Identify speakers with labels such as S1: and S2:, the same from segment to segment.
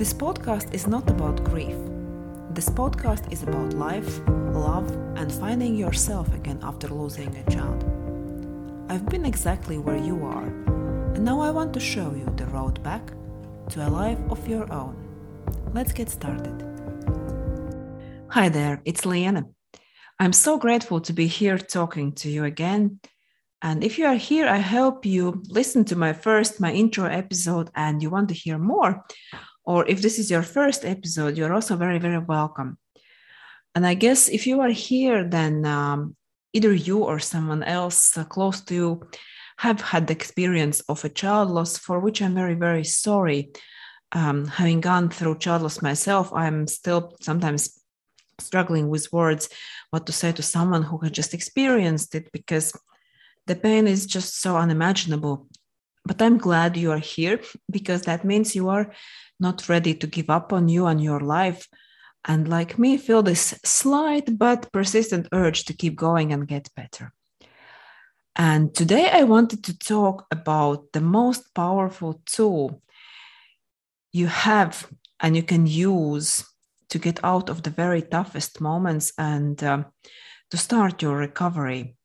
S1: This podcast is not about grief. This podcast is about life, love, and finding yourself again after losing a child. I've been exactly where you are, and now I want to show you the road back to a life of your own. Let's get started. Hi there, it's Liene. I'm so grateful to be here talking to you again. And if you are here, I hope you listen to my first, my intro episode, and you want to hear more or if this is your first episode, you're also very, very welcome. And I guess if you are here, then um, either you or someone else uh, close to you have had the experience of a child loss, for which I'm very, very sorry. Um, having gone through child loss myself, I'm still sometimes struggling with words what to say to someone who has just experienced it because the pain is just so unimaginable. But I'm glad you are here because that means you are not ready to give up on you and your life, and like me, feel this slight but persistent urge to keep going and get better. And today I wanted to talk about the most powerful tool you have and you can use to get out of the very toughest moments and um, to start your recovery.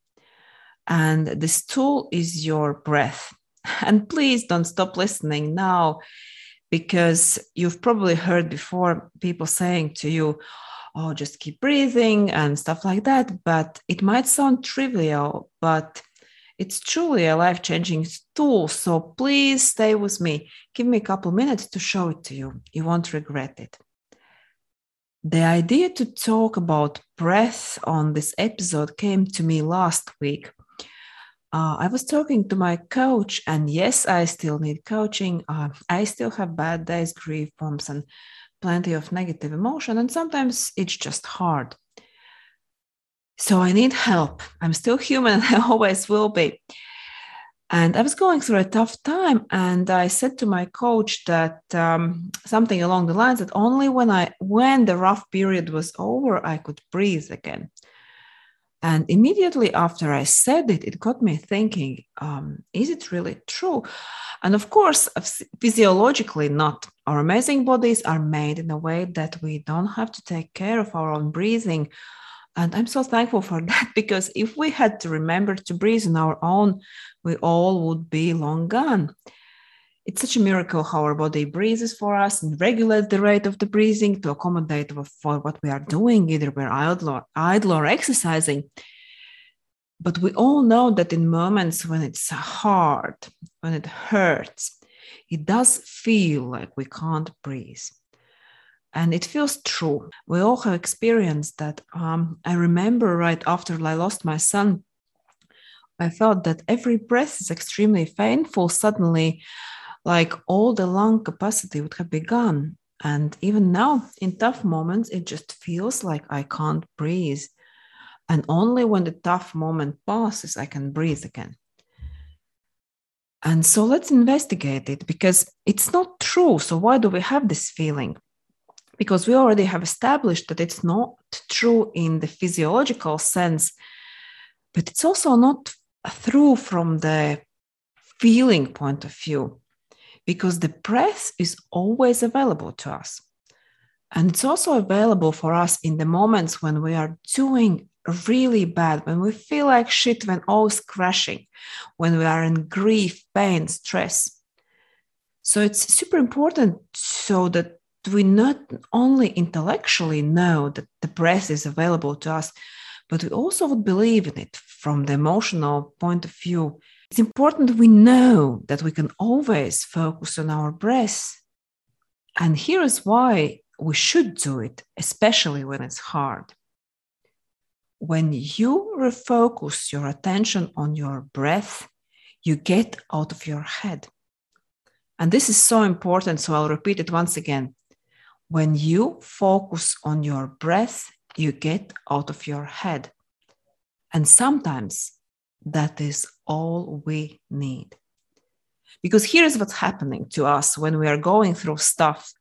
S1: And this tool is your breath. And please don't stop listening now because you've probably heard before people saying to you, oh, just keep breathing and stuff like that. But it might sound trivial, but it's truly a life changing tool. So please stay with me. Give me a couple minutes to show it to you. You won't regret it. The idea to talk about breath on this episode came to me last week uh, I was talking to my coach, and yes, I still need coaching. Uh, I still have bad days, grief bombs, and plenty of negative emotion, and sometimes it's just hard. So I need help. I'm still human, and I always will be. And I was going through a tough time, and I said to my coach that um, something along the lines that only when I when the rough period was over, I could breathe again. And immediately after I said it, it got me thinking um, is it really true? And of course, physiologically, not. Our amazing bodies are made in a way that we don't have to take care of our own breathing. And I'm so thankful for that because if we had to remember to breathe on our own, we all would be long gone it's such a miracle how our body breathes for us and regulates the rate of the breathing to accommodate for what we are doing, either we're idle or, idle or exercising. But we all know that in moments when it's hard, when it hurts, it does feel like we can't breathe. And it feels true. We all have experienced that. Um, I remember right after I lost my son, I felt that every breath is extremely painful. Suddenly, like all the lung capacity would have been gone. And even now, in tough moments, it just feels like I can't breathe. And only when the tough moment passes, I can breathe again. And so let's investigate it because it's not true. So, why do we have this feeling? Because we already have established that it's not true in the physiological sense, but it's also not true from the feeling point of view because the breath is always available to us. And it's also available for us in the moments when we are doing really bad, when we feel like shit, when all is crashing, when we are in grief, pain, stress. So it's super important so that we not only intellectually know that the breath is available to us, but we also would believe in it from the emotional point of view it's important we know that we can always focus on our breath. And here is why we should do it, especially when it's hard. When you refocus your attention on your breath, you get out of your head. And this is so important, so I'll repeat it once again. When you focus on your breath, you get out of your head. And sometimes that is all we need. Because here's what's happening to us when we are going through stuff,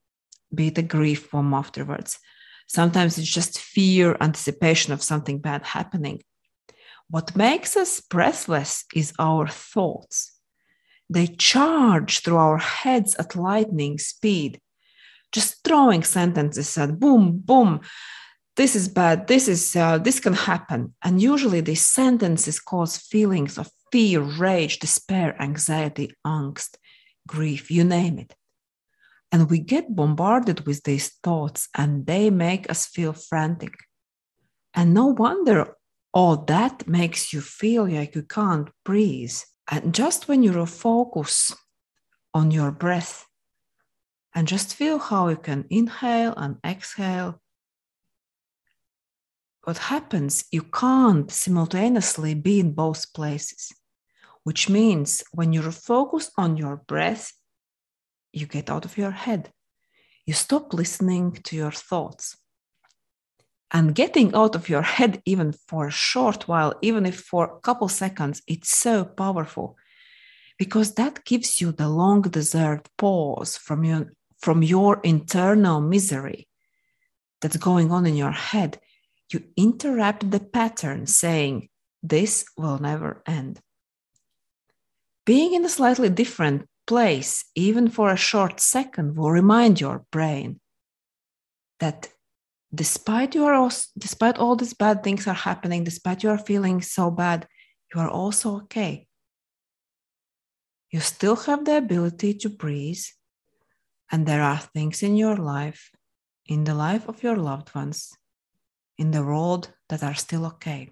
S1: be it a grief form afterwards. Sometimes it's just fear, anticipation of something bad happening. What makes us breathless is our thoughts. They charge through our heads at lightning speed, just throwing sentences at boom, boom. This is bad. This is uh, this can happen, and usually these sentences cause feelings of fear, rage, despair, anxiety, angst, grief, you name it. And we get bombarded with these thoughts, and they make us feel frantic. And no wonder all that makes you feel like you can't breathe. And just when you focus on your breath and just feel how you can inhale and exhale, what happens, you can't simultaneously be in both places, which means when you focus on your breath, you get out of your head. You stop listening to your thoughts. And getting out of your head, even for a short while, even if for a couple seconds, it's so powerful because that gives you the long deserved pause from your, from your internal misery that's going on in your head. You interrupt the pattern saying, This will never end. Being in a slightly different place, even for a short second, will remind your brain that despite you are despite all these bad things are happening, despite you are feeling so bad, you are also okay. You still have the ability to breathe, and there are things in your life, in the life of your loved ones, in the world that are still okay.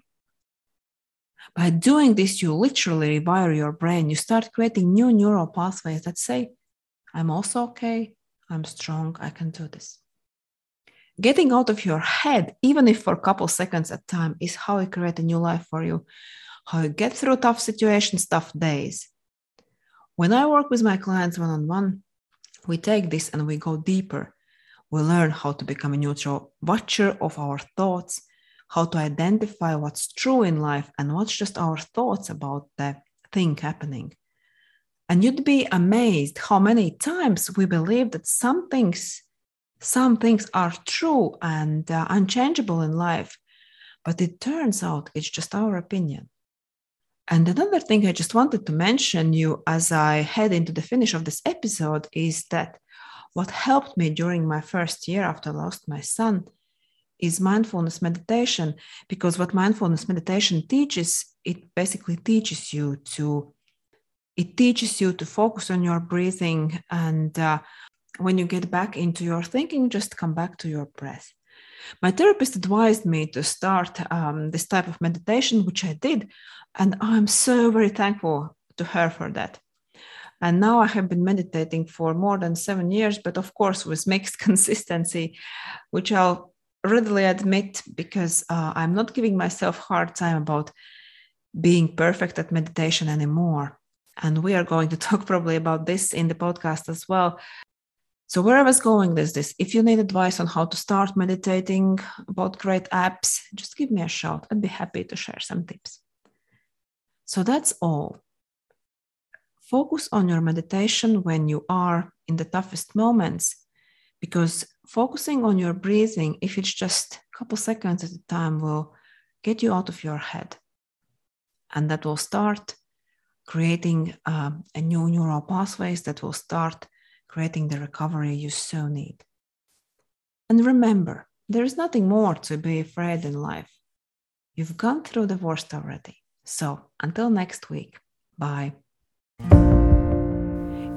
S1: By doing this, you literally rewire your brain. You start creating new neural pathways that say, I'm also okay, I'm strong, I can do this. Getting out of your head, even if for a couple seconds at time, is how you create a new life for you, how you get through tough situations, tough days. When I work with my clients one on one, we take this and we go deeper. We learn how to become a neutral watcher of our thoughts how to identify what's true in life and what's just our thoughts about the thing happening. And you'd be amazed how many times we believe that some things, some things are true and uh, unchangeable in life, but it turns out it's just our opinion. And another thing I just wanted to mention you as I head into the finish of this episode is that what helped me during my first year after I lost my son is mindfulness meditation because what mindfulness meditation teaches it basically teaches you to it teaches you to focus on your breathing and uh, when you get back into your thinking just come back to your breath. My therapist advised me to start um, this type of meditation which i did and i'm so very thankful to her for that and now i have been meditating for more than seven years but of course with mixed consistency which i'll readily admit because uh, I'm not giving myself hard time about being perfect at meditation anymore. And we are going to talk probably about this in the podcast as well. So where I was going is this. If you need advice on how to start meditating, about great apps, just give me a shout. I'd be happy to share some tips. So that's all. Focus on your meditation when you are in the toughest moments because focusing on your breathing, if it's just a couple seconds at a time, will get you out of your head. And that will start creating uh, a new neural pathways that will start creating the recovery you so need. And remember, there is nothing more to be afraid in life. You've gone through the worst already. So until next week, bye.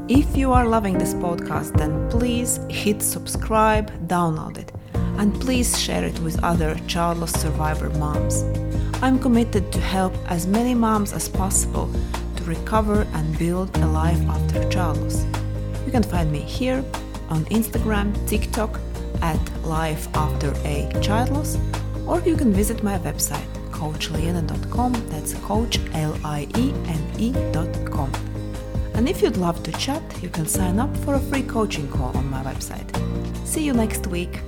S1: If you are loving this podcast, then please hit subscribe, download it, and please share it with other child loss survivor moms. I'm committed to help as many moms as possible to recover and build a life after child loss. You can find me here on Instagram, TikTok at Life After a Child Loss, or you can visit my website, coachliene.com. That's coach, L I E N E.com. And if you'd love to chat, you can sign up for a free coaching call on my website. See you next week.